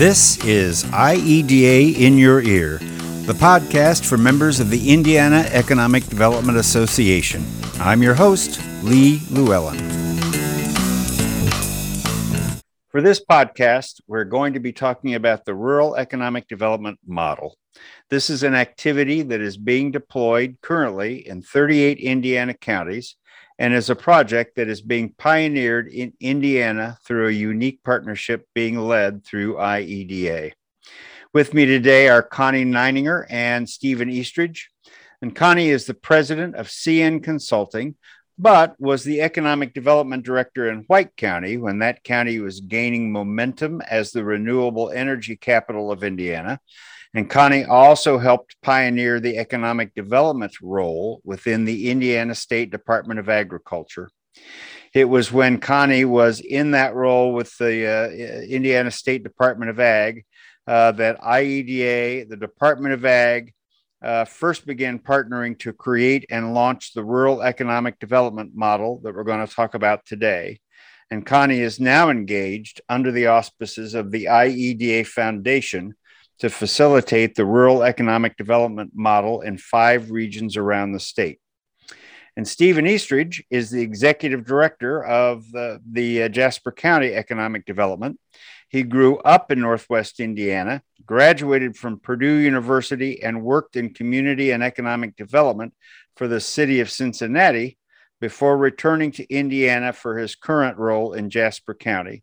This is IEDA in Your Ear, the podcast for members of the Indiana Economic Development Association. I'm your host, Lee Llewellyn. For this podcast, we're going to be talking about the Rural Economic Development Model. This is an activity that is being deployed currently in 38 Indiana counties and is a project that is being pioneered in Indiana through a unique partnership being led through IEDA. With me today are Connie Neininger and Stephen Eastridge. And Connie is the president of CN Consulting, but was the economic development director in White County when that county was gaining momentum as the renewable energy capital of Indiana and Connie also helped pioneer the economic development role within the Indiana State Department of Agriculture. It was when Connie was in that role with the uh, Indiana State Department of Ag uh, that IEDA, the Department of Ag, uh, first began partnering to create and launch the rural economic development model that we're going to talk about today. And Connie is now engaged under the auspices of the IEDA Foundation to facilitate the rural economic development model in five regions around the state. And Stephen Eastridge is the executive director of the, the uh, Jasper County Economic Development. He grew up in Northwest Indiana, graduated from Purdue University, and worked in community and economic development for the city of Cincinnati before returning to Indiana for his current role in Jasper County.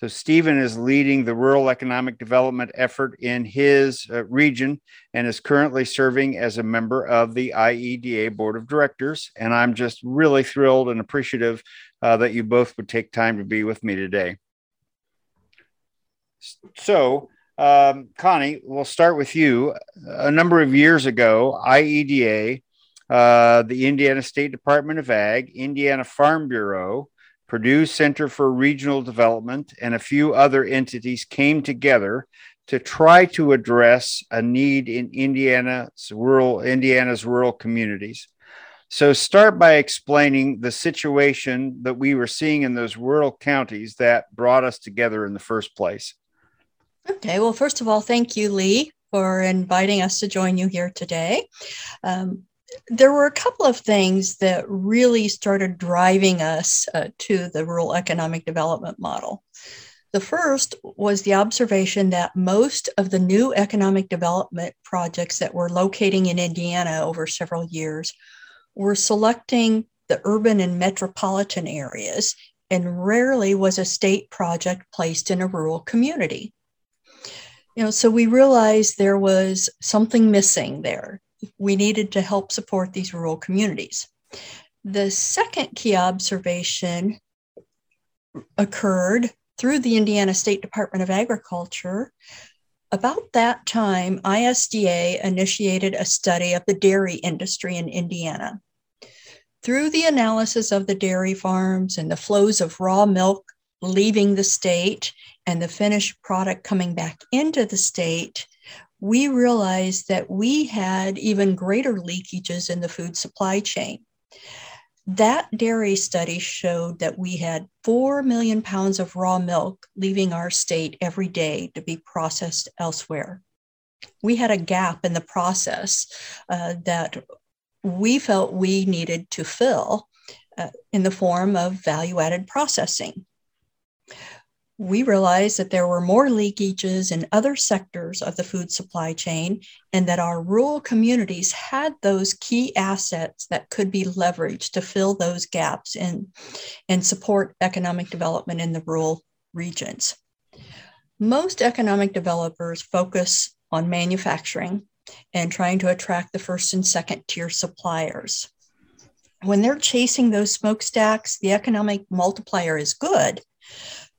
So Stephen is leading the rural economic development effort in his uh, region and is currently serving as a member of the IEDA board of directors. And I'm just really thrilled and appreciative uh, that you both would take time to be with me today. So, um, Connie, we'll start with you. A number of years ago, IEDA, uh, the Indiana State Department of Ag, Indiana Farm Bureau, Purdue Center for Regional Development, and a few other entities came together to try to address a need in Indiana's rural Indiana's rural communities. So start by explaining the situation that we were seeing in those rural counties that brought us together in the first place. Okay, well, first of all, thank you, Lee, for inviting us to join you here today. Um, there were a couple of things that really started driving us uh, to the rural economic development model. The first was the observation that most of the new economic development projects that were locating in Indiana over several years were selecting the urban and metropolitan areas, and rarely was a state project placed in a rural community. You know, so we realized there was something missing there we needed to help support these rural communities. The second key observation occurred through the Indiana State Department of Agriculture. About that time, ISDA initiated a study of the dairy industry in Indiana. Through the analysis of the dairy farms and the flows of raw milk leaving the state and the finished product coming back into the state, we realized that we had even greater leakages in the food supply chain. That dairy study showed that we had 4 million pounds of raw milk leaving our state every day to be processed elsewhere. We had a gap in the process uh, that we felt we needed to fill uh, in the form of value added processing we realized that there were more leakages in other sectors of the food supply chain and that our rural communities had those key assets that could be leveraged to fill those gaps and, and support economic development in the rural regions. Most economic developers focus on manufacturing and trying to attract the first and second tier suppliers. When they're chasing those smokestacks, the economic multiplier is good,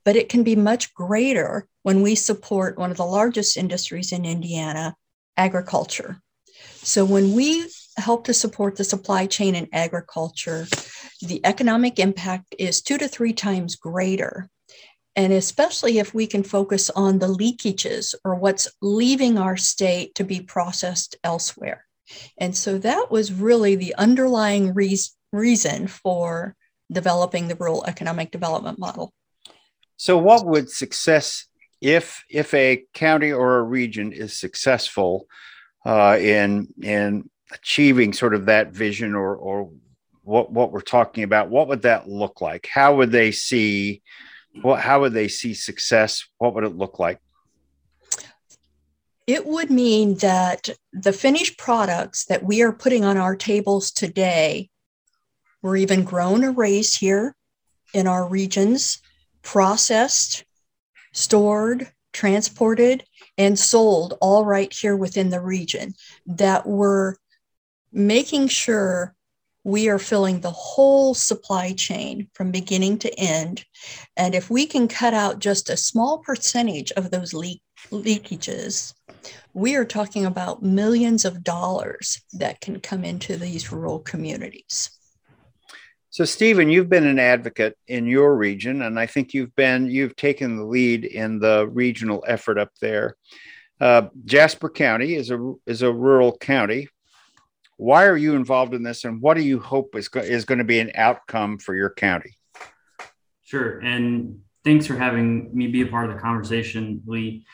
but it can be much greater when we support one of the largest industries in Indiana, agriculture. So when we help to support the supply chain in agriculture, the economic impact is two to three times greater. And especially if we can focus on the leakages or what's leaving our state to be processed elsewhere. And so that was really the underlying re- reason for developing the rural economic development model. So, what would success if if a county or a region is successful uh, in in achieving sort of that vision or or what what we're talking about, what would that look like? How would they see what how would they see success? What would it look like? It would mean that the finished products that we are putting on our tables today were even grown or raised here in our regions, processed, stored, transported, and sold all right here within the region. That we're making sure we are filling the whole supply chain from beginning to end. And if we can cut out just a small percentage of those leak, leakages, we are talking about millions of dollars that can come into these rural communities. So, Stephen, you've been an advocate in your region, and I think you've been you've taken the lead in the regional effort up there. Uh, Jasper County is a is a rural county. Why are you involved in this, and what do you hope is go- is going to be an outcome for your county? Sure, and thanks for having me be a part of the conversation, Lee.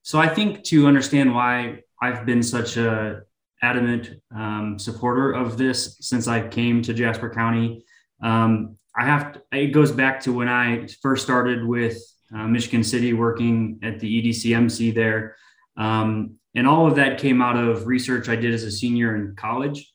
So, I think to understand why I've been such a adamant um, supporter of this since I came to Jasper County um, I have to, it goes back to when I first started with uh, Michigan City working at the EDCMC there. Um, and all of that came out of research I did as a senior in college.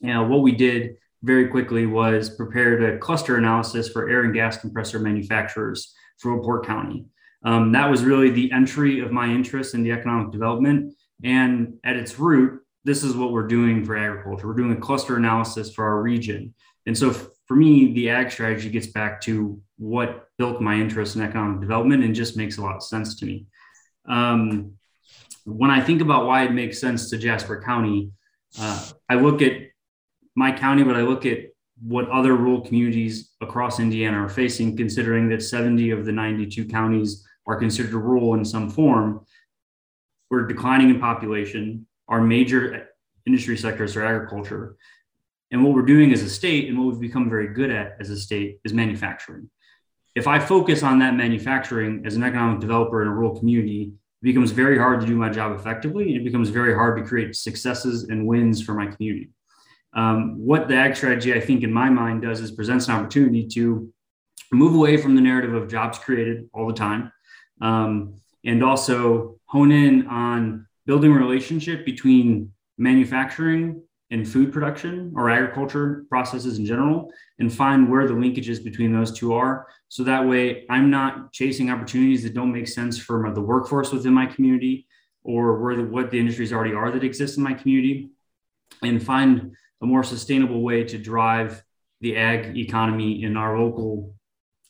You know, what we did very quickly was prepared a cluster analysis for air and gas compressor manufacturers for Port County. Um, that was really the entry of my interest in the economic development. And at its root, this is what we're doing for agriculture. We're doing a cluster analysis for our region. And so for me, the ag strategy gets back to what built my interest in economic development and just makes a lot of sense to me. Um, when I think about why it makes sense to Jasper County, uh, I look at my county, but I look at what other rural communities across Indiana are facing, considering that 70 of the 92 counties are considered rural in some form. We're declining in population. Our major industry sectors are agriculture. And what we're doing as a state and what we've become very good at as a state is manufacturing. If I focus on that manufacturing as an economic developer in a rural community, it becomes very hard to do my job effectively. And It becomes very hard to create successes and wins for my community. Um, what the ag strategy, I think, in my mind, does is presents an opportunity to move away from the narrative of jobs created all the time um, and also hone in on building a relationship between manufacturing in food production or agriculture processes in general and find where the linkages between those two are. So that way I'm not chasing opportunities that don't make sense for the workforce within my community or where the, what the industries already are that exist in my community and find a more sustainable way to drive the ag economy in our local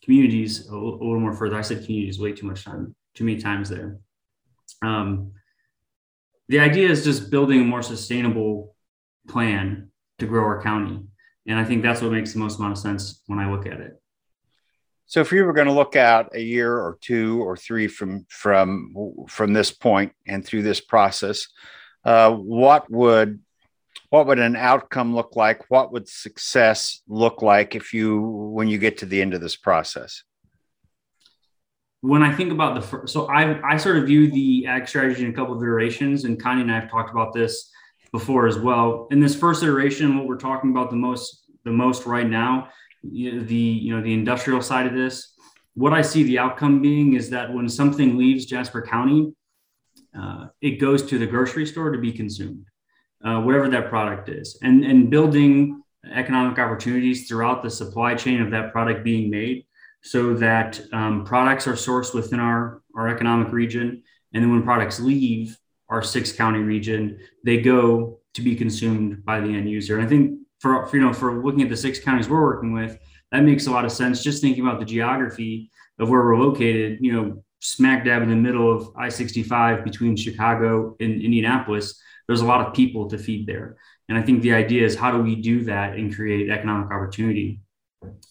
communities a, little more further. I said communities way too much time, too many times there. Um, the idea is just building a more sustainable plan to grow our county. And I think that's what makes the most amount of sense when I look at it. So if you were going to look out a year or two or three from from from this point and through this process, uh, what would what would an outcome look like? What would success look like if you when you get to the end of this process? When I think about the first, so I I sort of view the ag strategy in a couple of iterations, and Connie and I have talked about this before as well. In this first iteration, what we're talking about the most the most right now, the you know the industrial side of this, what I see the outcome being is that when something leaves Jasper County, uh, it goes to the grocery store to be consumed, uh, whatever that product is, and and building economic opportunities throughout the supply chain of that product being made, so that um, products are sourced within our our economic region, and then when products leave, our six county region, they go to be consumed by the end user. And I think for, for, you know for looking at the six counties we're working with, that makes a lot of sense. Just thinking about the geography of where we're located, you know, smack dab in the middle of I-65 between Chicago and Indianapolis, there's a lot of people to feed there. And I think the idea is how do we do that and create economic opportunity?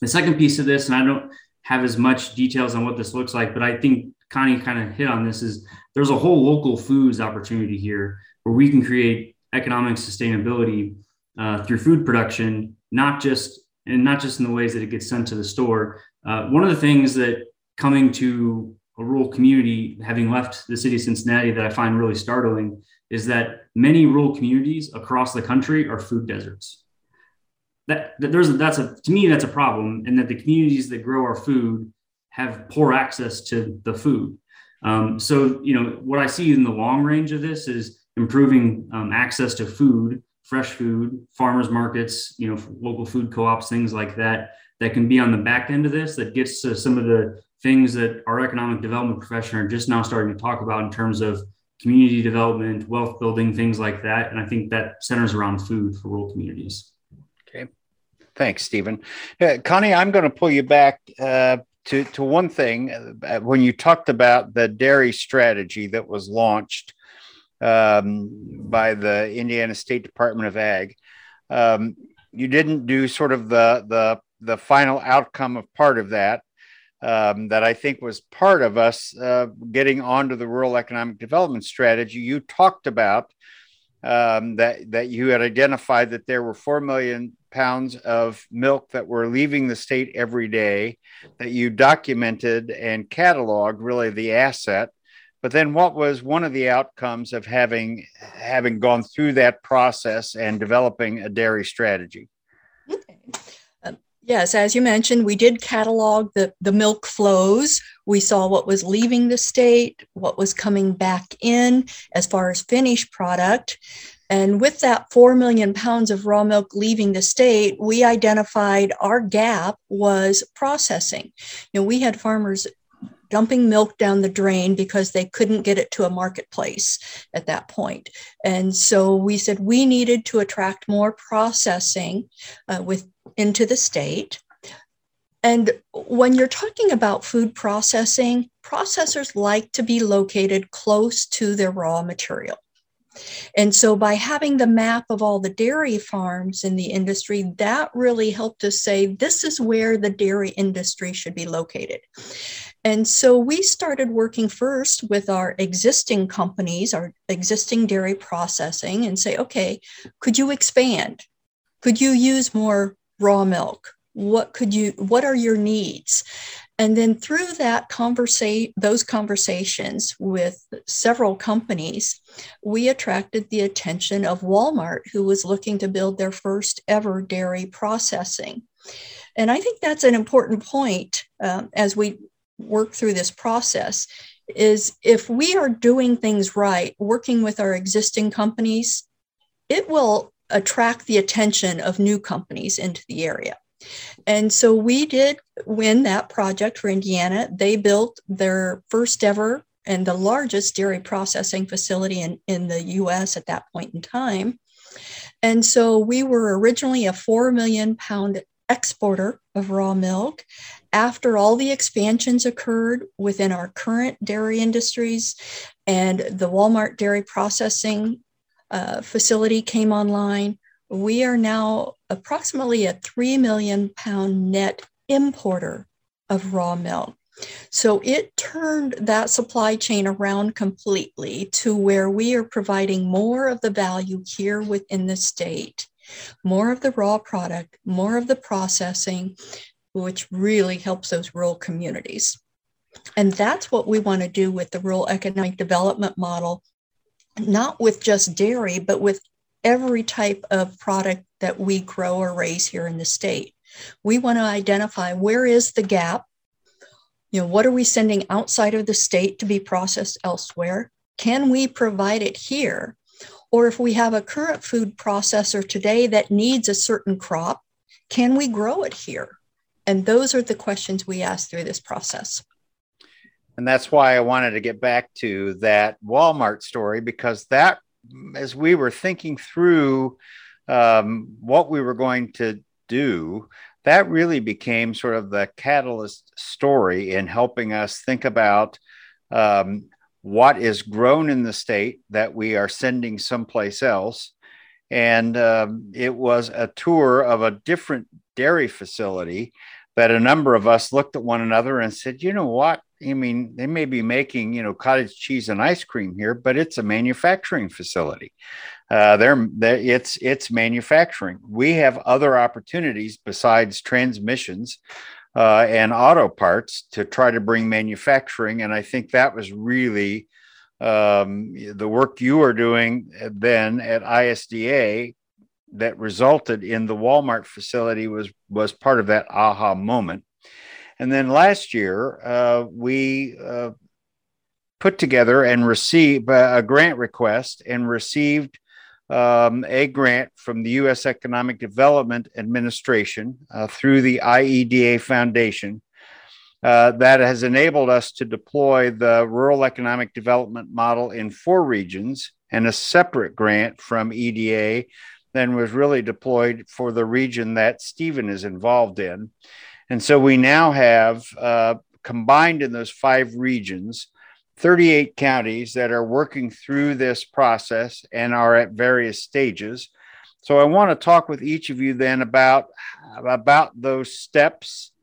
The second piece of this, and I don't have as much details on what this looks like, but I think Connie kind of hit on this is there's a whole local foods opportunity here where we can create economic sustainability uh, through food production, not just and not just in the ways that it gets sent to the store. Uh, one of the things that coming to a rural community, having left the city of Cincinnati, that I find really startling is that many rural communities across the country are food deserts. That, that there's a, that's a to me that's a problem, and that the communities that grow our food have poor access to the food. Um, so you know what I see in the long range of this is improving um, access to food, fresh food, farmers markets, you know, local food co-ops, things like that, that can be on the back end of this that gets to some of the things that our economic development profession are just now starting to talk about in terms of community development, wealth building, things like that. And I think that centers around food for rural communities. Okay. Thanks, Stephen. Uh, Connie, I'm going to pull you back uh, to, to one thing. Uh, when you talked about the dairy strategy that was launched um, by the Indiana State Department of Ag, um, you didn't do sort of the, the, the final outcome of part of that um, that I think was part of us uh, getting onto the rural economic development strategy. You talked about um, that that you had identified that there were four million pounds of milk that were leaving the state every day. That you documented and cataloged really the asset. But then, what was one of the outcomes of having having gone through that process and developing a dairy strategy? Okay. Yes, as you mentioned, we did catalog the, the milk flows. We saw what was leaving the state, what was coming back in as far as finished product. And with that 4 million pounds of raw milk leaving the state, we identified our gap was processing. You know, we had farmers dumping milk down the drain because they couldn't get it to a marketplace at that point. And so we said we needed to attract more processing uh, with into the state. And when you're talking about food processing, processors like to be located close to their raw material. And so by having the map of all the dairy farms in the industry, that really helped us say this is where the dairy industry should be located. And so we started working first with our existing companies, our existing dairy processing, and say, okay, could you expand? Could you use more raw milk? What could you, what are your needs? And then through that conversation, those conversations with several companies, we attracted the attention of Walmart, who was looking to build their first ever dairy processing. And I think that's an important point um, as we work through this process is if we are doing things right, working with our existing companies, it will attract the attention of new companies into the area. And so we did win that project for Indiana. They built their first ever and the largest dairy processing facility in, in the US at that point in time. And so we were originally a 4 million pound exporter of raw milk. After all the expansions occurred within our current dairy industries and the Walmart dairy processing uh, facility came online, we are now approximately a 3 million pound net importer of raw milk. So it turned that supply chain around completely to where we are providing more of the value here within the state, more of the raw product, more of the processing, which really helps those rural communities. And that's what we want to do with the rural economic development model, not with just dairy, but with every type of product that we grow or raise here in the state. We want to identify where is the gap? You know, what are we sending outside of the state to be processed elsewhere? Can we provide it here? Or if we have a current food processor today that needs a certain crop, can we grow it here? And those are the questions we ask through this process. And that's why I wanted to get back to that Walmart story because that as we were thinking through um, what we were going to do, that really became sort of the catalyst story in helping us think about um, what is grown in the state that we are sending someplace else. And um, it was a tour of a different dairy facility that a number of us looked at one another and said, you know what? I mean, they may be making, you know, cottage cheese and ice cream here, but it's a manufacturing facility. Uh, they're, they're, it's it's manufacturing. We have other opportunities besides transmissions uh, and auto parts to try to bring manufacturing. And I think that was really um, the work you were doing then at ISDA that resulted in the Walmart facility was was part of that aha moment. And then last year, uh, we uh, put together and received uh, a grant request and received um, a grant from the U.S. Economic Development Administration uh, through the IEDA Foundation uh, that has enabled us to deploy the rural economic development model in four regions and a separate grant from EDA then was really deployed for the region that Stephen is involved in. And so we now have uh, combined in those five regions 38 counties that are working through this process and are at various stages. So I want to talk with each of you then about, about those steps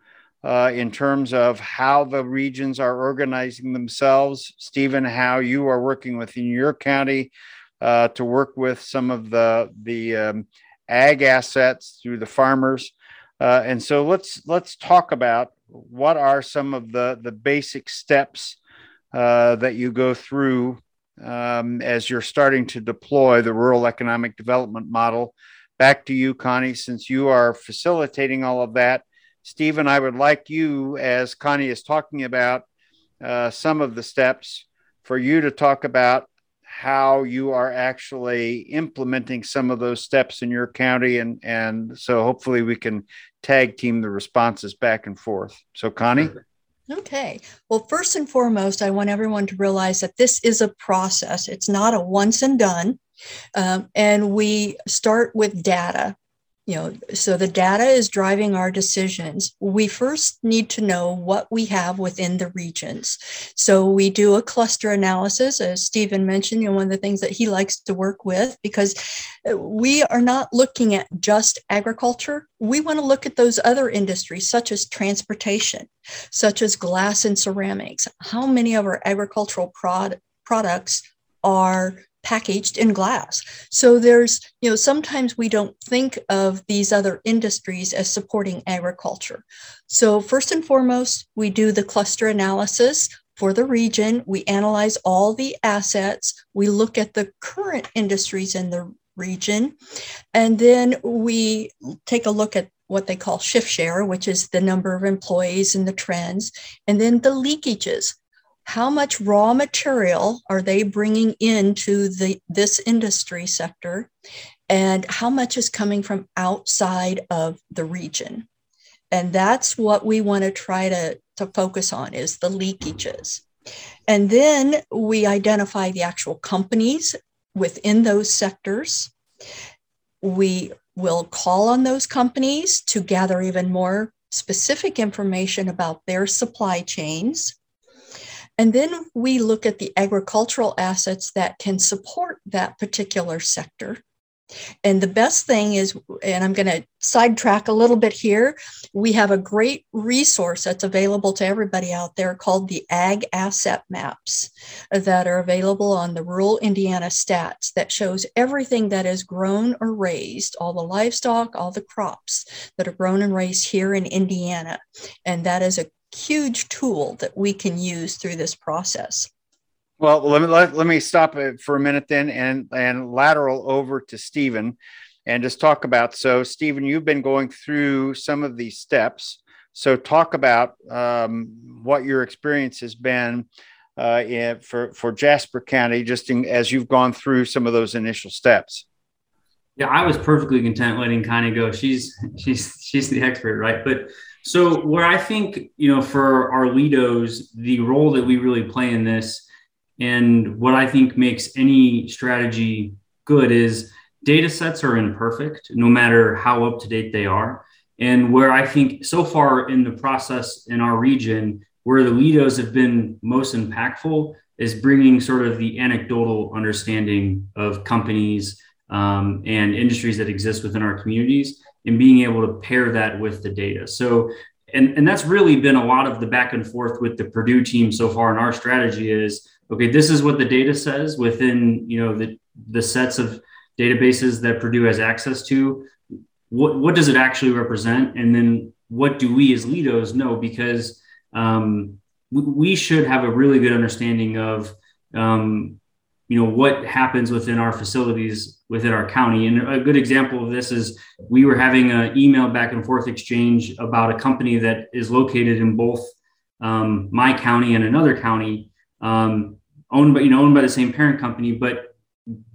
uh, in terms of how the regions are organizing themselves. Stephen, how you are working within your county uh, to work with some of the, the um, ag assets through the farmers. Uh, and so let's let's talk about what are some of the the basic steps uh, that you go through um, as you're starting to deploy the rural economic development model. Back to you, Connie, since you are facilitating all of that. Stephen, I would like you, as Connie is talking about uh, some of the steps, for you to talk about how you are actually implementing some of those steps in your county and and so hopefully we can tag team the responses back and forth. So connie? Okay. Well first and foremost i want everyone to realize that this is a process. It's not a once and done. Um, and we start with data you know so the data is driving our decisions. We first need to know what we have within the regions. So we do a cluster analysis as stephen mentioned you know one of the things that he likes to work with because uh, we are not looking at just agriculture. We want to look at those other industries such as transportation such as glass and ceramics. How many of our agricultural prod- products are packaged in glass. So there's, you know, sometimes we don't think of these other industries as supporting agriculture. So, first and foremost, we do the cluster analysis for the region. We analyze all the assets. We look at the current industries in the region. And then we take a look at what they call shift share, which is the number of employees and the trends, and then the leakages how much raw material are they bringing into the this industry sector? And how much is coming from outside of the region? And that's what we want to try to, to focus on is the leakages. And then we identify the actual companies within those sectors. We will call on those companies to gather even more specific information about their supply chains and then we look at the agricultural assets that can support that particular sector. And the best thing is, and I'm going to sidetrack a little bit here, we have a great resource that's available to everybody out there called the Ag Asset Maps that are available on the Rural Indiana Stats that shows everything that is grown or raised, all the livestock, all the crops that are grown and raised here in Indiana. And that is a huge tool that we can use through this process. Well, let me let, let me stop it for a minute then and and lateral over to Stephen and just talk about so Stephen, you've been going through some of these steps. So talk about um, what your experience has been uh, in, for for Jasper County, just in, as you've gone through some of those initial steps. Yeah, I was perfectly content letting Connie go. She's she's she's the expert, right? But so where I think, you know, for our LEDOs, the role that we really play in this and what I think makes any strategy good is data sets are imperfect, no matter how up to date they are. And where I think so far in the process in our region, where the LEDOs have been most impactful is bringing sort of the anecdotal understanding of companies um, and industries that exist within our communities and being able to pair that with the data. So, and, and that's really been a lot of the back and forth with the Purdue team so far. And our strategy is, okay, this is what the data says within, you know, the, the sets of databases that Purdue has access to. What, what does it actually represent? And then what do we as LEDOs know? Because um, we, should have a really good understanding of um, you know what happens within our facilities within our county. And a good example of this is we were having an email back and forth exchange about a company that is located in both um, my county and another county um, owned by you know owned by the same parent company but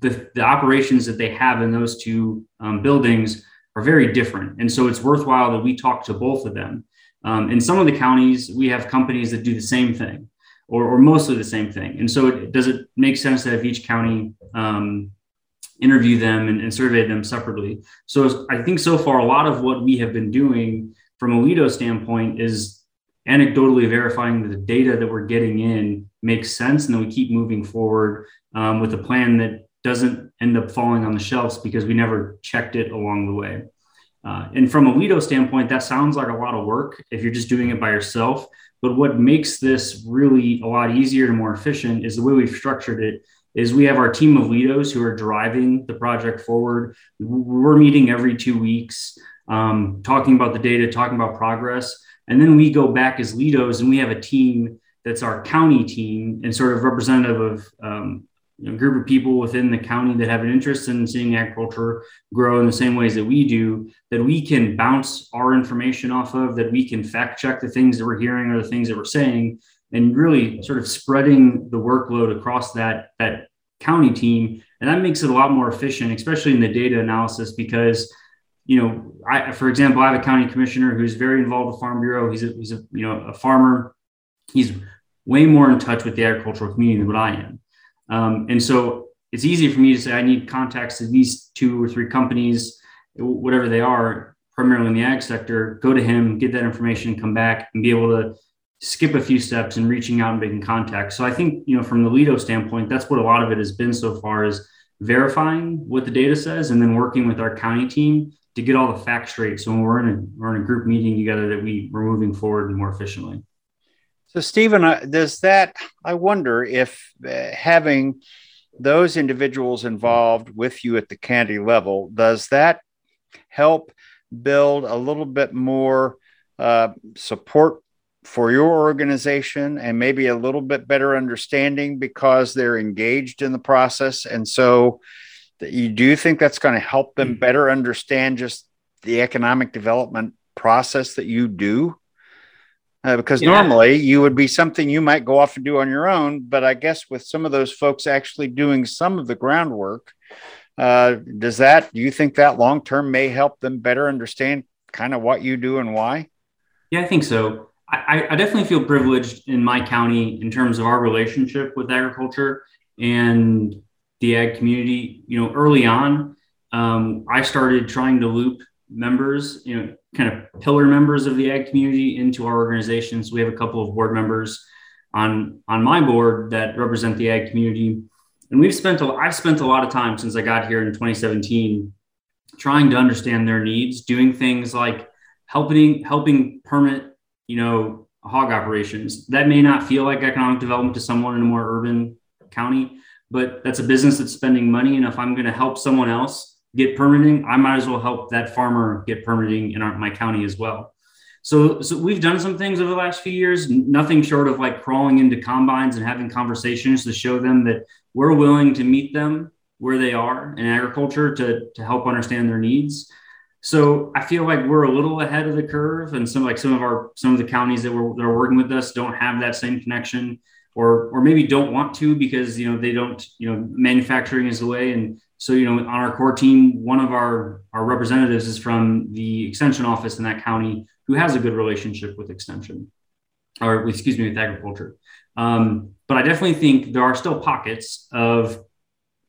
the, the operations that they have in those two um, buildings are very different. And so it's worthwhile that we talk to both of them. Um, in some of the counties we have companies that do the same thing or, or mostly the same thing. And so, it, does it make sense that if each county um, interview them and, and, survey them separately? So, I think so far, a lot of what we have been doing from a LEDO standpoint is anecdotally verifying that the data that we're getting in makes sense, and then we keep moving forward um, with a plan that doesn't end up falling on the shelves because we never checked it along the way. Uh, and from a LEDO standpoint, that sounds like a lot of work if you're just doing it by yourself. But what makes this really a lot easier and more efficient is the way we've structured it is we have our team of LEDOs who are driving the project forward. We're meeting every two weeks, um, talking about the data, talking about progress. And then we go back as LEDOs and we have a team that's our county team and sort of representative of um, a group of people within the county that have an interest in seeing agriculture grow in the same ways that we do, that we can bounce our information off of, that we can fact check the things that we're hearing or the things that we're saying, and really sort of spreading the workload across that, that county team. And that makes it a lot more efficient, especially in the data analysis, because you know, I, for example, I have a county commissioner who's very involved with Farm Bureau. He's a, he's a you know a farmer. He's way more in touch with the agricultural community than what I am. Um, and so it's easy for me to say I need contacts to these two or three companies, whatever they are, primarily in the ag sector. Go to him, get that information, come back, and be able to skip a few steps in reaching out and making contact. So I think you know from the LEDO standpoint, that's what a lot of it has been so far is verifying what the data says and then working with our county team to get all the facts straight. So when we're in a we're in a group meeting together, that we we're moving forward more efficiently. So, Stephen, uh, does that, I wonder if uh, having those individuals involved with you at the county level, does that help build a little bit more uh, support for your organization and maybe a little bit better understanding because they're engaged in the process? And so, you do think that's going to help them hmm. better understand just the economic development process that you do? Uh, because yeah. normally you would be something you might go off and do on your own. But I guess with some of those folks actually doing some of the groundwork, uh, does that, do you think that long term may help them better understand kind of what you do and why? Yeah, I think so. I, I definitely feel privileged in my county in terms of our relationship with agriculture and the ag community. You know, early on, um, I started trying to loop members, you know, kind of pillar members of the ag community into our organizations. We have a couple of board members on on my board that represent the ag community, and we've spent a, I've spent a lot of time since I got here in 2017 trying to understand their needs, doing things like helping helping permit, you know, hog operations. That may not feel like economic development to someone in a more urban county, but that's a business that's spending money, and if I'm going to help someone else get permitting, I might as well help that farmer get permitting in our, my county as well. So, so we've done some things over the last few years, nothing short of like crawling into combines and having conversations to show them that we're willing to meet them where they are in agriculture to, to help understand their needs. So I feel like we're a little ahead of the curve, and some like some of our some of the counties that were that are working with us don't have that same connection, or or maybe don't want to because you know they don't you know manufacturing is the way, and so, you know, on our core team, one of our, our representatives is from the extension office in that county who has a good relationship with extension or excuse me, with agriculture. Um, but I definitely think there are still pockets of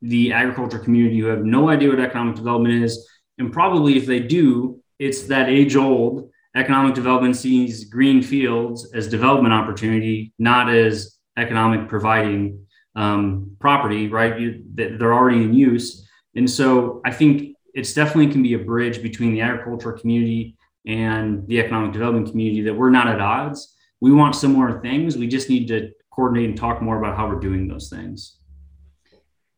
the agriculture community who have no idea what economic development is. And probably if they do, it's that age old economic development sees green fields as development opportunity, not as economic providing um, property, right? You, they're already in use. And so I think it's definitely can be a bridge between the agriculture community and the economic development community that we're not at odds. We want similar things. We just need to coordinate and talk more about how we're doing those things.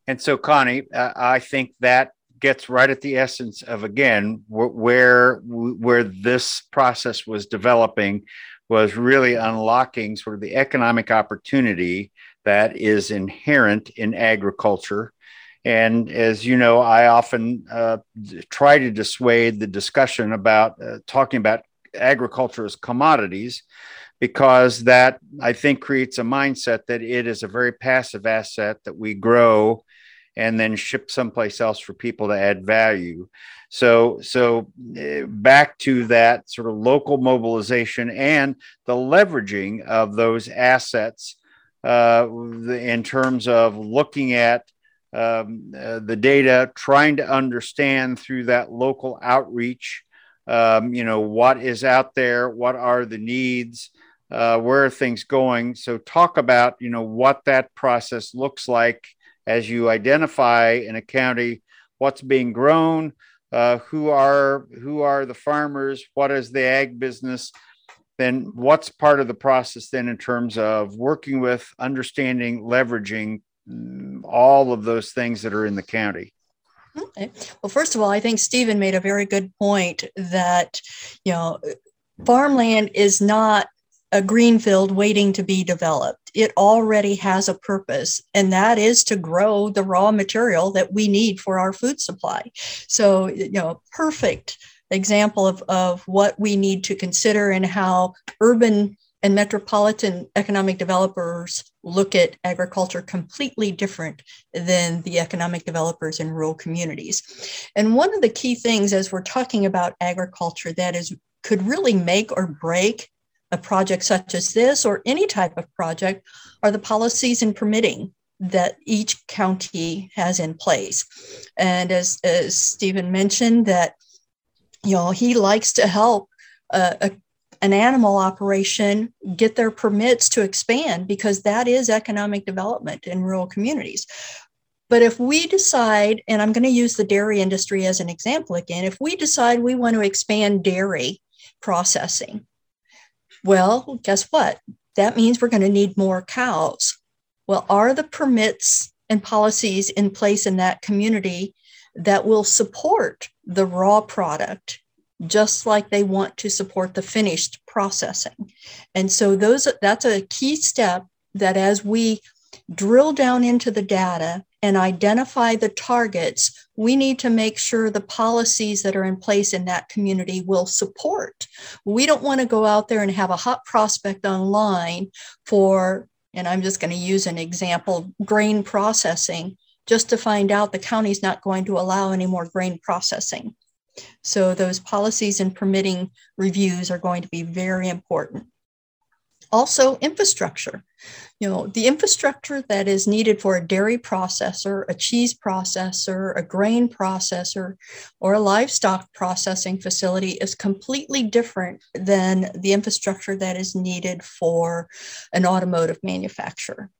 And so, Connie, uh, I think that gets right at the essence of again where where this process was developing was really unlocking sort of the economic opportunity that is inherent in agriculture. And as you know, I often uh, try to dissuade the discussion about uh, talking about agriculture as commodities because that I think creates a mindset that it is a very passive asset that we grow and then ship someplace else for people to add value. So, so uh, back to that sort of local mobilization and the leveraging of those assets uh, in terms of looking at um, uh, the data, trying to understand through that local outreach, um, you know, what is out there, what are the needs, uh, where are things going. So, talk about, you know, what that process looks like as you identify in a county what's being grown, uh, who are who are the farmers, what is the ag business, then what's part of the process then in terms of working with, understanding, leveraging all of those things that are in the county. Okay. Well, first of all, I think Stephen made a very good point that, you know, farmland is not a greenfield waiting to be developed. It already has a purpose, and that is to grow the raw material that we need for our food supply. So, you know, perfect example of, of what we need to consider and how urban and metropolitan economic developers look at agriculture completely different than the economic developers in rural communities. And one of the key things as we're talking about agriculture that is could really make or break a project such as this or any type of project are the policies and permitting that each county has in place. And as, as Stephen mentioned, that you know he likes to help uh, a an animal operation get their permits to expand because that is economic development in rural communities. But if we decide, and I'm going to use the dairy industry as an example again, if we decide we want to expand dairy processing, well, guess what? That means we're going to need more cows. Well, are the permits and policies in place in that community that will support the raw product just like they want to support the finished processing. And so those that's a key step that as we drill down into the data and identify the targets, we need to make sure the policies that are in place in that community will support. We don't want to go out there and have a hot prospect online for, and I'm just going to use an example, grain processing, just to find out the county's not going to allow any more grain processing. So those policies and permitting reviews are going to be very important. Also, infrastructure. You know, the infrastructure that is needed for a dairy processor, a cheese processor, a grain processor, or a livestock processing facility is completely different than the infrastructure that is needed for an automotive manufacturer.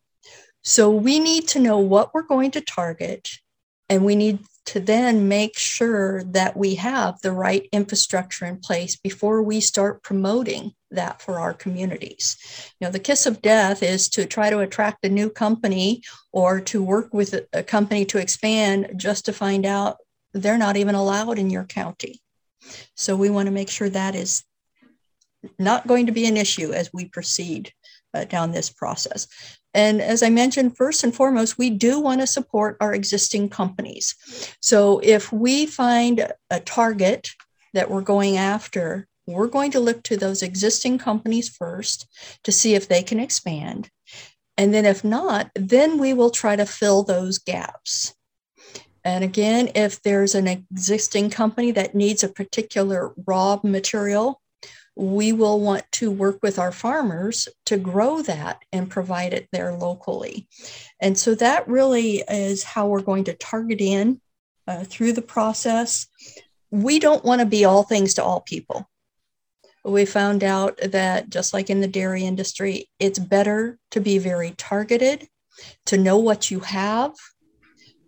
So we need to know what we're going to target and we need to then make sure that we have the right infrastructure in place before we start promoting that for our communities. You know, the kiss of death is to try to attract a new company or to work with a company to expand just to find out they're not even allowed in your county. So we want to make sure that is not going to be an issue as we proceed uh, down this process. And as I mentioned, first and foremost, we do want to support our existing companies. So if we find a target that we're going after, we're going to look to those existing companies first to see if they can expand. And then if not, then we will try to fill those gaps. And again, if there's an existing company that needs a particular raw material, we will want to work with our farmers to grow that and provide it there locally. And so that really is how we're going to target in uh, through the process. We don't want to be all things to all people. We found out that just like in the dairy industry, it's better to be very targeted, to know what you have,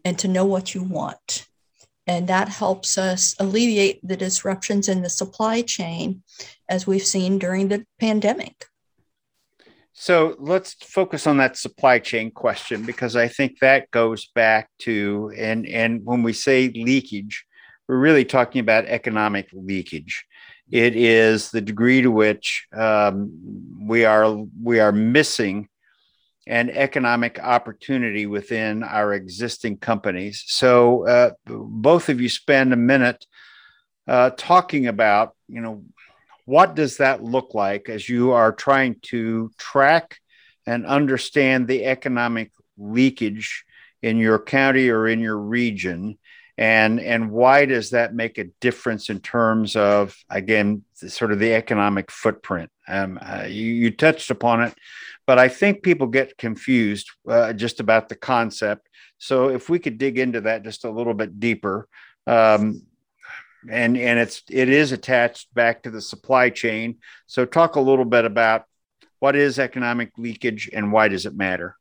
and to know what you want. And that helps us alleviate the disruptions in the supply chain as we've seen during the pandemic. So let's focus on that supply chain question because I think that goes back to and and when we say leakage, we're really talking about economic leakage. It is the degree to which um, we are we are missing an economic opportunity within our existing companies. So uh, both of you spend a minute uh, talking about you know what does that look like as you are trying to track and understand the economic leakage in your county or in your region? And, and why does that make a difference in terms of, again, sort of the economic footprint? Um, uh, you, you, touched upon it, but I think people get confused uh, just about the concept. So if we could dig into that just a little bit deeper, um, and and it's it is attached back to the supply chain. So talk a little bit about what is economic leakage and why does it matter?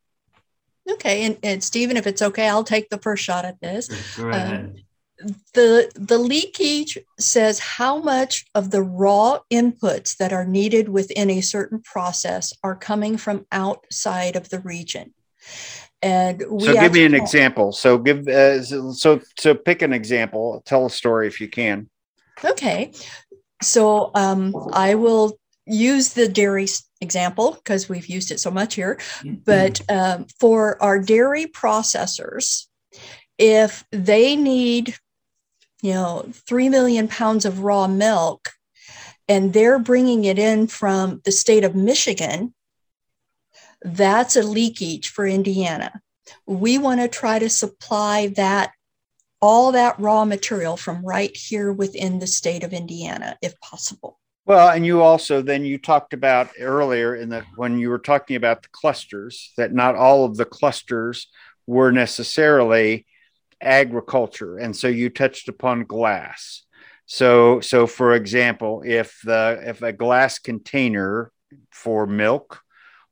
Okay, and, and Stephen, if it's okay, I'll take the first shot at this. Go Um, the the leakage says how much of the raw inputs that are needed within a certain process are coming from outside of the region. And we so give me an example. So give uh, so so pick an example. Tell a story if you can. Okay. So um, i will use the dairy example because we've used it so much here. But um, for our dairy processors if they need you know 3 million pounds of raw milk and they're bringing it in from the state of michigan that's a leakage for Indiana. We want to try to supply that all that raw material from right here within the state of Indiana, if possible. Well, and you also then you talked about earlier in the when you were talking about the clusters that not all of the clusters were necessarily agriculture, and so you touched upon glass. So, so for example, if the if a glass container for milk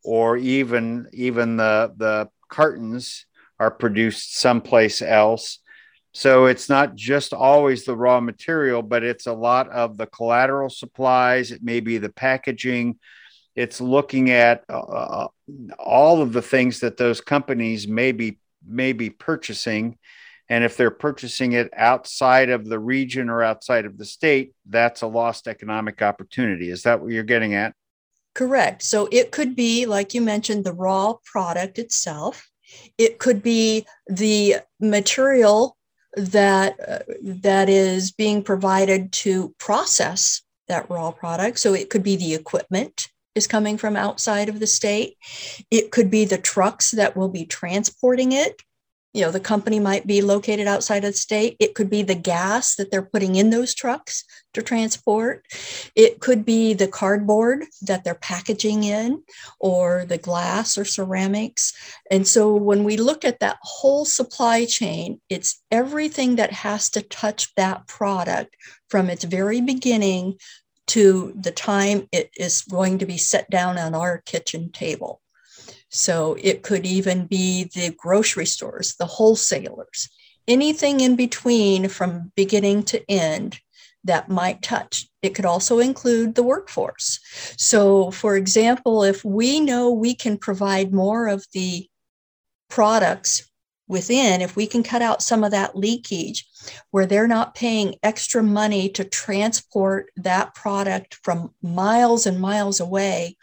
or even even the the cartons are produced someplace else. So it's not just always the raw material, but it's a lot of the collateral supplies. It may be the packaging. It's looking at uh, uh all of the things that those companies may be may be purchasing, and if they're purchasing it outside of the region or outside of the state, that's a lost economic opportunity. Is that what you're getting at? Correct. So it could be, like you mentioned, the raw product itself. It could be the material that uh, that is being provided to process that raw product. So it could be the equipment is coming from outside of the state. It could be the trucks that will be transporting it you know the company might be located outside of the state. It could be the gas that they're putting in those trucks to transport. It could be the cardboard that they're packaging in or the glass or ceramics. And so when we look at that whole supply chain it's everything that has to touch that product from its very beginning to the time it is going to be set down on our kitchen table so it could even be the grocery stores, the wholesalers, anything in between from beginning to end that might touch. It could also include the workforce. So, for example, if we know we can provide more of the products within, if we can cut out some of that leakage where they're not paying extra money to transport that product from miles and miles away,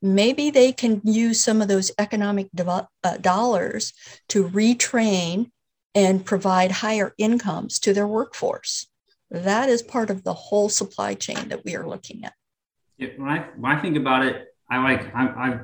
maybe they can use some of those economic uh, dollars to retrain and provide higher incomes to their workforce. That is part of the whole supply chain that we are looking at. Yeah, when I when I think about it, I like I, I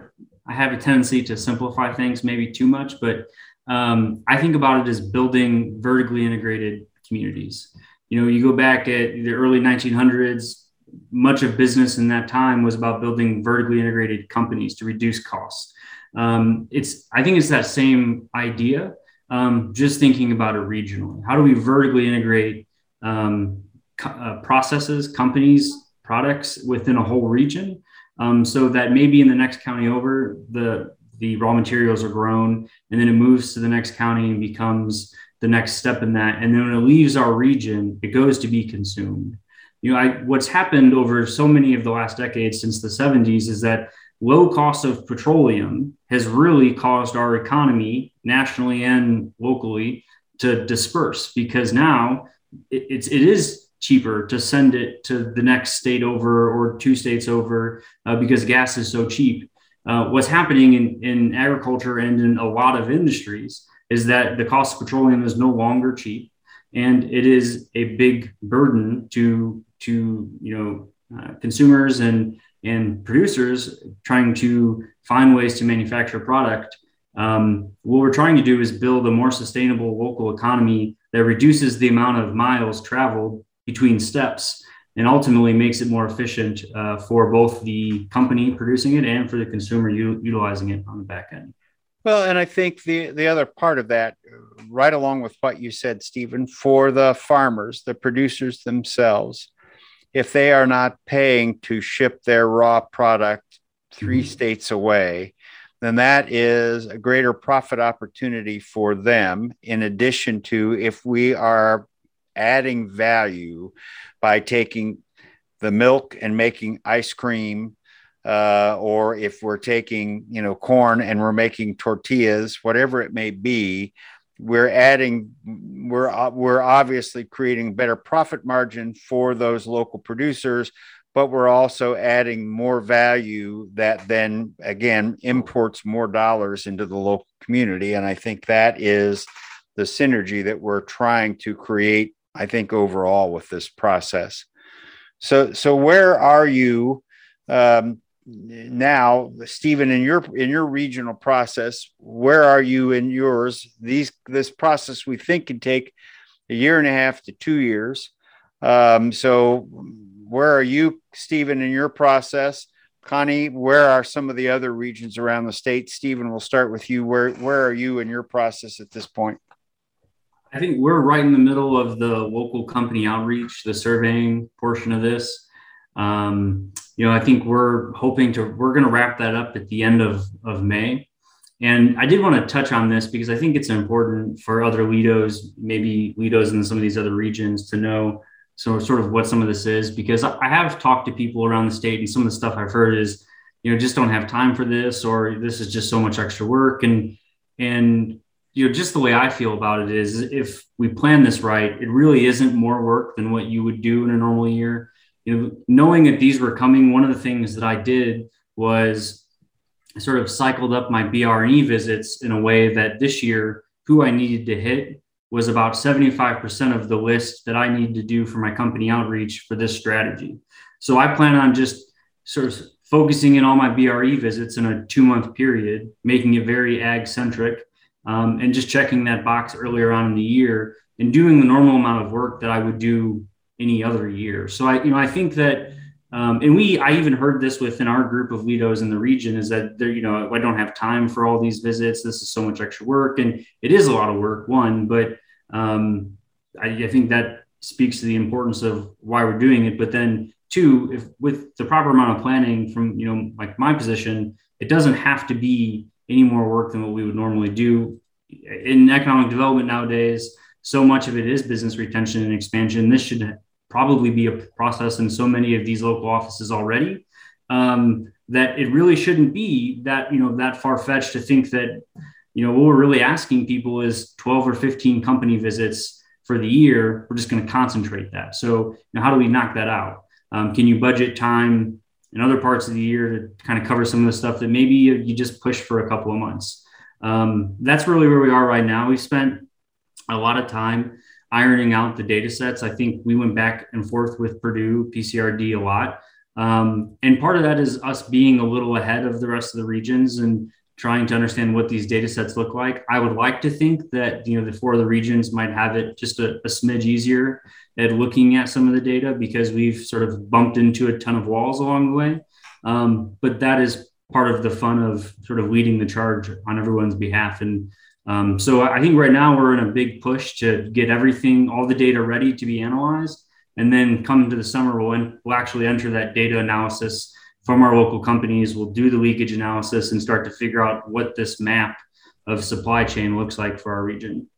I have a tendency to simplify things maybe too much, but um, I think about it as building vertically integrated communities. You know, you go back at the early 1900s, much of business in that time was about building vertically integrated companies to reduce costs. Um, it's, I think it's that same idea, um, just thinking about it regionally. How do we vertically integrate um, co- uh, processes, companies, products within a whole region? Um, so that maybe in the next county over, the the raw materials are grown and then it moves to the next county and becomes the next step in that and then when it leaves our region it goes to be consumed you know I, what's happened over so many of the last decades since the 70s is that low cost of petroleum has really caused our economy nationally and locally to disperse because now it, it's it is cheaper to send it to the next state over or two states over uh, because gas is so cheap. Uh, what's happening in, in agriculture and in a lot of industries is that the cost of petroleum is no longer cheap and it is a big burden to to you know uh, consumers and and producers trying to find ways to manufacture product. Um, what we're trying to do is build a more sustainable local economy that reduces the amount of miles traveled between steps and ultimately makes it more efficient uh, for both the company producing it and for the consumer u- utilizing it on the back end. Well, and I think the the other part of that, right along with what you said, Stephen, for the farmers, the producers themselves, if they are not paying to ship their raw product 3 mm-hmm. states away, then that is a greater profit opportunity for them. In addition to if we are adding value by taking the milk and making ice cream uh, or if we're taking you know corn and we're making tortillas whatever it may be we're adding we're uh, we're obviously creating better profit margin for those local producers but we're also adding more value that then again imports more dollars into the local community. And i think that is the synergy that we're trying to create I think overall with this process. So so where are you um, now, Stephen? In your in your regional process, where are you in yours? These this process we think can take a year and a half to two years. Um, so where are you, Stephen, in your process? Connie, where are some of the other regions around the state? Stephen, we'll start with you. Where where are you in your process at this point? I think we're right in the middle of the local company outreach, the surveying portion of this. Um, you know, I think we're hoping to, we're going to wrap that up at the end of, of May. And I did want to touch on this because I think it's important for other LEDOs, maybe LEDOs in some of these other regions to know so sort of what some of this is because I have talked to people around the state and some of the stuff I've heard is, you know, just don't have time for this or this is just so much extra work. And and you know, just the way I feel about it is if we plan this right, it really isn't more work than what you would do in a normal year. You know, knowing that these were coming, one of the things that I did was I sort of cycled up my BRE visits in a way that this year, who I needed to hit was about 75% of the list that I need to do for my company outreach for this strategy. So I plan on just sort of focusing in all my BRE visits in a two month period, making it very ag centric um, and just checking that box earlier on in the year and doing the normal amount of work that I would do any other year. So I, you know, I think that, um, and we, I even heard this within our group of LEDOs in the region is that there, you know, I don't have time for all these visits. This is so much extra work, and it is a lot of work. One, but um, I, I think that speaks to the importance of why we're doing it. But then two, if with the proper amount of planning from you know like my position, it doesn't have to be any more work than what we would normally do in economic development nowadays. So much of it is business retention and expansion. This should probably be a process in so many of these local offices already um, that it really shouldn't be that you know that far fetched to think that you know what we're really asking people is 12 or 15 company visits for the year. We're just going to concentrate that. So you know, how do we knock that out? Um, can you budget time in other parts of the year to kind of cover some of the stuff that maybe you, you just push for a couple of months. Um, that's really where we are right now. We've spent a lot of time ironing out the data sets. I think we went back and forth with Purdue PCRD a lot. Um, and part of that is us being a little ahead of the rest of the regions and trying to understand what these data sets look like. I would like to think that you know the four of the regions might have it just a, a smidge easier at looking at some of the data because we've sort of bumped into a ton of walls along the way. Um, but that is part of the fun of sort of leading the charge on everyone's behalf. And um, so I think right now we're in a big push to get everything, all the data ready to be analyzed. And then come to the summer, we'll, we'll actually enter that data analysis from our local companies. We'll do the leakage analysis and start to figure out what this map of supply chain looks like for our region.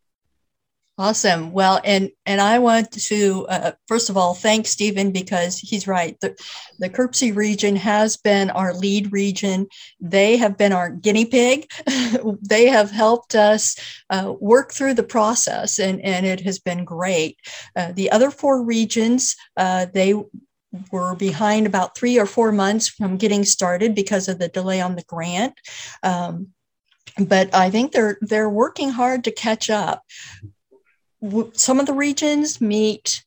Awesome. Well, and and I want to uh, first of all thank Stephen because he's right. The the KIRPC region has been our lead region. They have been our guinea pig. they have helped us uh, work through the process, and and it has been great. Uh, the other four regions, uh, they were behind about three or four months from getting started because of the delay on the grant. Um, but I think they're they're working hard to catch up. Some of the regions meet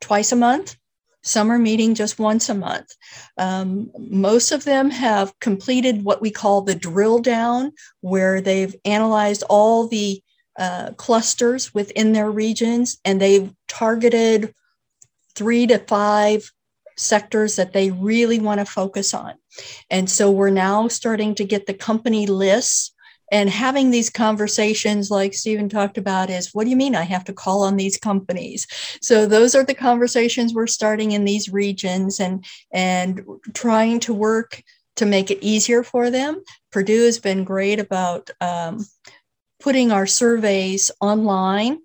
twice a month. Some are meeting just once a month. Um, most of them have completed what we call the drill down where they've analyzed all the uh, clusters within their regions and they've targeted three to five sectors that they really want to focus on. And so we're now starting to get the company lists and having these conversations like stephen talked about is what do you mean i have to call on these companies? So those are the conversations we're starting in these regions and and trying to work to make it easier for them. Purdue has been great about um, putting our surveys online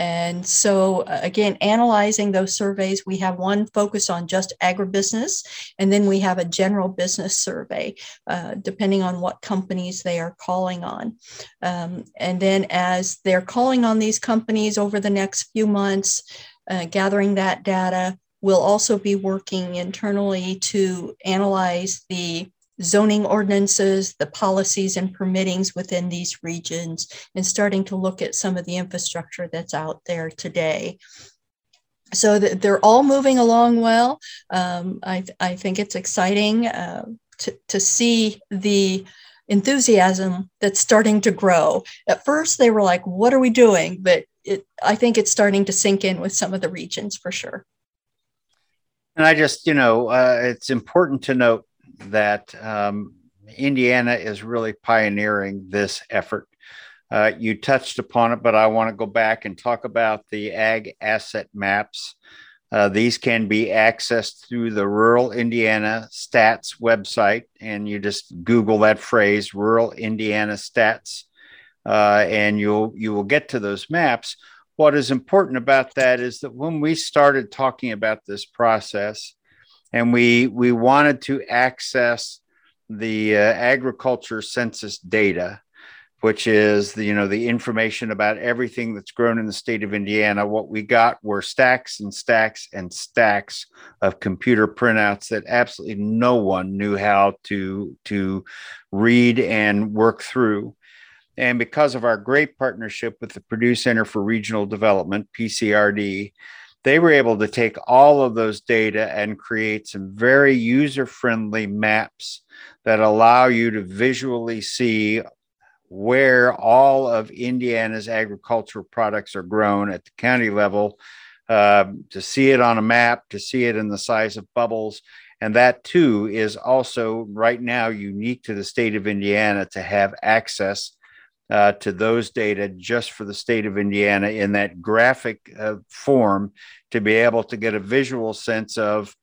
and so, uh, again, analyzing those surveys, we have one focus on just agribusiness, and then we have a general business survey, uh, depending on what companies they are calling on. Um, and then, as they're calling on these companies over the next few months, uh, gathering that data, we'll also be working internally to analyze the zoning ordinances, the policies and permittings within these regions, and starting to look at some of the infrastructure that's out there today. So they're all moving along well. Um, I, I, think it's exciting uh, to, to see the enthusiasm that's starting to grow. At first, they were like, What are we doing? But it, I think it's starting to sink in with some of the regions for sure. And I just, you know, uh, it's important to note that um, Indiana is really pioneering this effort. Uh, you touched upon it, but I want to go back and talk about the ag asset maps. Uh, these can be accessed through the Rural Indiana Stats website, and you just Google that phrase, Rural Indiana Stats, uh, and you'll you will get to those maps. What is important about that is that when we started talking about this process, and we we wanted to access the uh, agriculture census data which is the you know the information about everything that's grown in the state of Indiana. What we got were stacks and stacks and stacks of computer printouts that absolutely no one knew how to to read and work through. And because of our great partnership with the Purdue Center for Regional Development (PCRD), they were able to take all of those data and create some very user friendly maps that allow you to visually see where all of Indiana's agricultural products are grown at the county level, uh, to see it on a map, to see it in the size of bubbles. And that too is also right now unique to the state of Indiana to have access uh, to those data just for the state of Indiana in that graphic uh, form to be able to get a visual sense of,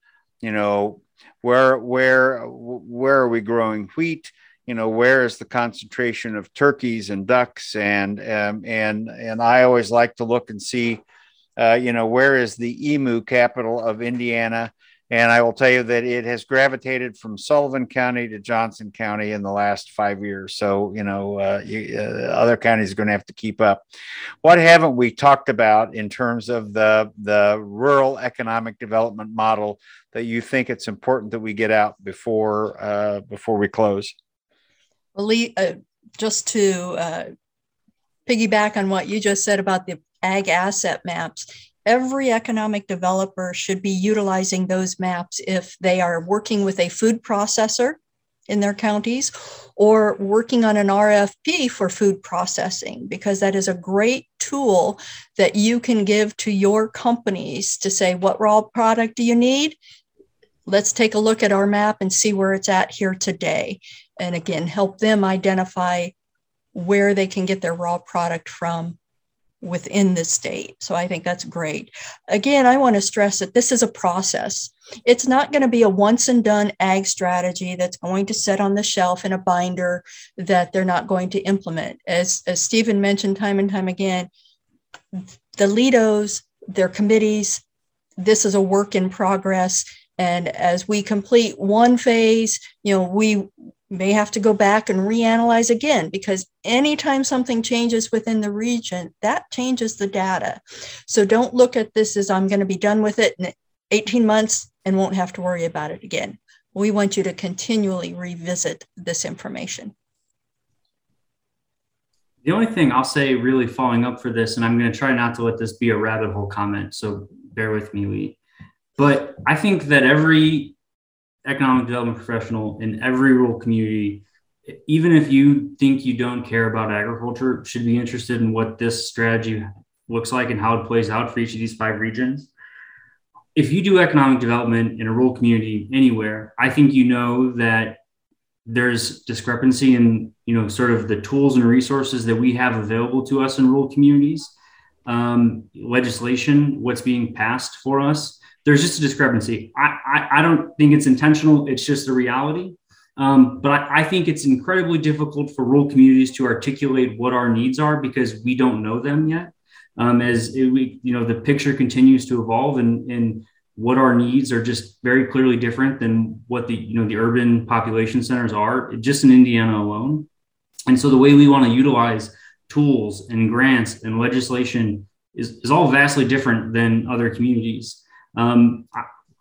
you know, where where where are we growing wheat? You know, where is the concentration of turkeys and ducks? And um, and and I always like to look and see, uh, you know, where is the emu capital of Indiana? And I will tell you that it has gravitated from Sullivan County to Johnson County in the last five years. So, you know, uh, you, uh, other counties are going to have to keep up. What haven't we talked about in terms of the, the rural economic development model that you think it's important that we get out before, uh, before we close? Well, Lee, uh, just to uh, piggyback on what you just said about the ag asset maps, every economic developer should be utilizing those maps if they are working with a food processor in their counties or working on an RFP for food processing, because that is a great tool that you can give to your companies to say, what raw product do you need? Let's take a look at our map and see where it's at here today. And again, help them identify where they can get their raw product from within the state. So I think that's great. Again, I want to stress that this is a process. It's not going to be a once and done ag strategy that's going to sit on the shelf in a binder that they're not going to implement. As, as Stephen mentioned time and time again, the LEDOs, their committees, this is a work in progress. And as we complete one phase, you know, we may have to go back and reanalyze again because anytime something changes within the region, that changes the data. So don't look at this as I'm going to be done with it in 18 months and won't have to worry about it again. We want you to continually revisit this information. The only thing I'll say, really following up for this, and I'm going to try not to let this be a rabbit hole comment, so bear with me, Lee. But I think that every economic development professional in every rural community, even if you think you don't care about agriculture, should be interested in what this strategy looks like and how it plays out for each of these five regions. If you do economic development in a rural community anywhere, I think you know that there's discrepancy in you know sort of the tools and resources that we have available to us in rural communities um, legislation what's being passed for us there's just a discrepancy I, I, I don't think it's intentional it's just a reality um, but I, I, think it's incredibly difficult for rural communities to articulate what our needs are because we don't know them yet um, as it, we you know the picture continues to evolve and and what our needs are just very clearly different than what the you know the urban population centers are just in Indiana alone. And so the way we want to utilize tools and grants and legislation is, is all vastly different than other communities. Um,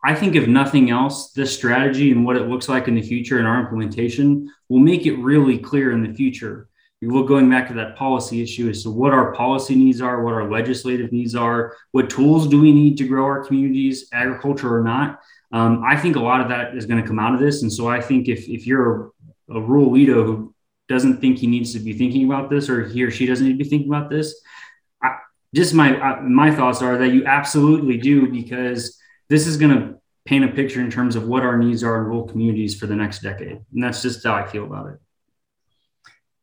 I, think if nothing else, this strategy and what it looks like in the future and our implementation will make it really clear in the future we're going back to that policy issue as to what our policy needs are, what our legislative needs are, what tools do we need to grow our communities, agriculture or not. Um, I think a lot of that is going to come out of this. And so I think if, if you're a, rural leader who doesn't think he needs to be thinking about this or he or she doesn't need to be thinking about this, just my, uh, my thoughts are that you absolutely do because this is going to paint a picture in terms of what our needs are in rural communities for the next decade. And that's just how I feel about it.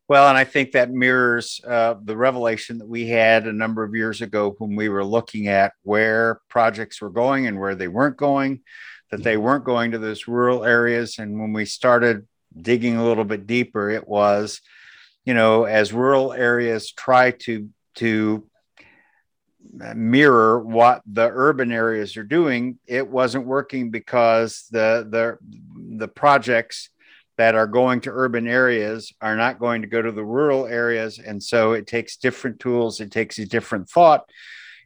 Well, and I think that mirrors uh, the revelation that we had a number of years ago when we were looking at where projects were going and where they weren't going, that they weren't going to those rural areas. And when we started digging a little bit deeper, it was, you know, as rural areas try to to mirror what the urban areas are doing, it wasn't working because the the the projects that are going to urban areas are not going to go to the rural areas. And so it takes different tools, it takes a different thought.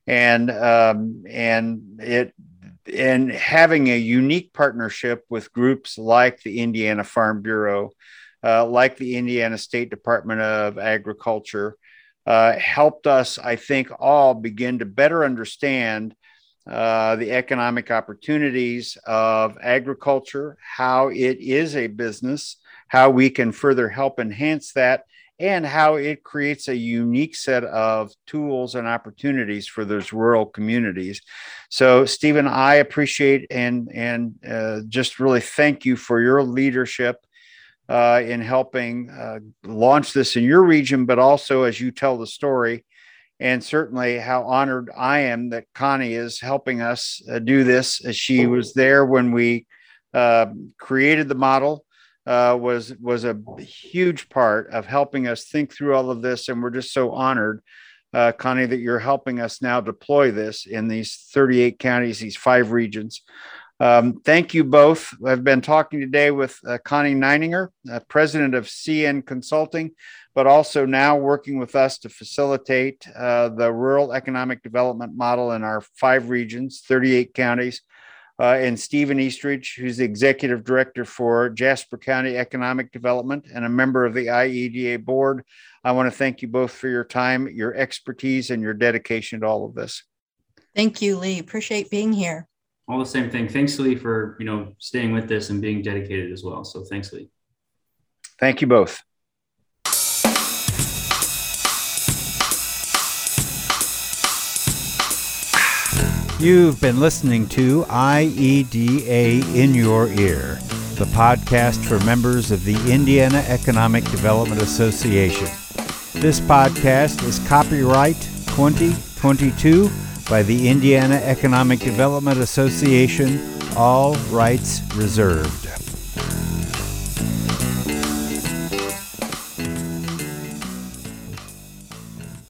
And um, and it and having a unique partnership with groups like the Indiana Farm Bureau, uh, like the Indiana State Department of Agriculture, uh, helped us, I think, all begin to better understand uh, the economic opportunities of agriculture, how it is a business, how we can further help enhance that, and how it creates a unique set of tools and opportunities for those rural communities. So, Stephen, I appreciate and and uh, just really thank you for your leadership. Uh, in helping uh, launch this in your region, but also as you tell the story, and certainly how honored I am that Connie is helping us uh, do this. She was there when we uh, created the model. Uh, was was a huge part of helping us think through all of this, and we're just so honored, uh, Connie, that you're helping us now deploy this in these 38 counties, these five regions. Um, thank you both. I've been talking today with uh, Connie Neininger, uh, president of CN Consulting but also now working with us to facilitate uh, the rural economic development model in our five regions, 38 counties. Uh, and Stephen Eastridge, who's the executive director for Jasper County Economic Development and a member of the IEDA board. I want to thank you both for your time, your expertise, and your dedication to all of this. Thank you, Lee. Appreciate being here. All the same thing. Thanks, Lee, for you know staying with this and being dedicated as well. So thanks, Lee. Thank you both. You've been listening to IEDA in Your Ear, the podcast for members of the Indiana Economic Development Association. This podcast is copyright 2022 by the Indiana Economic Development Association, all rights reserved.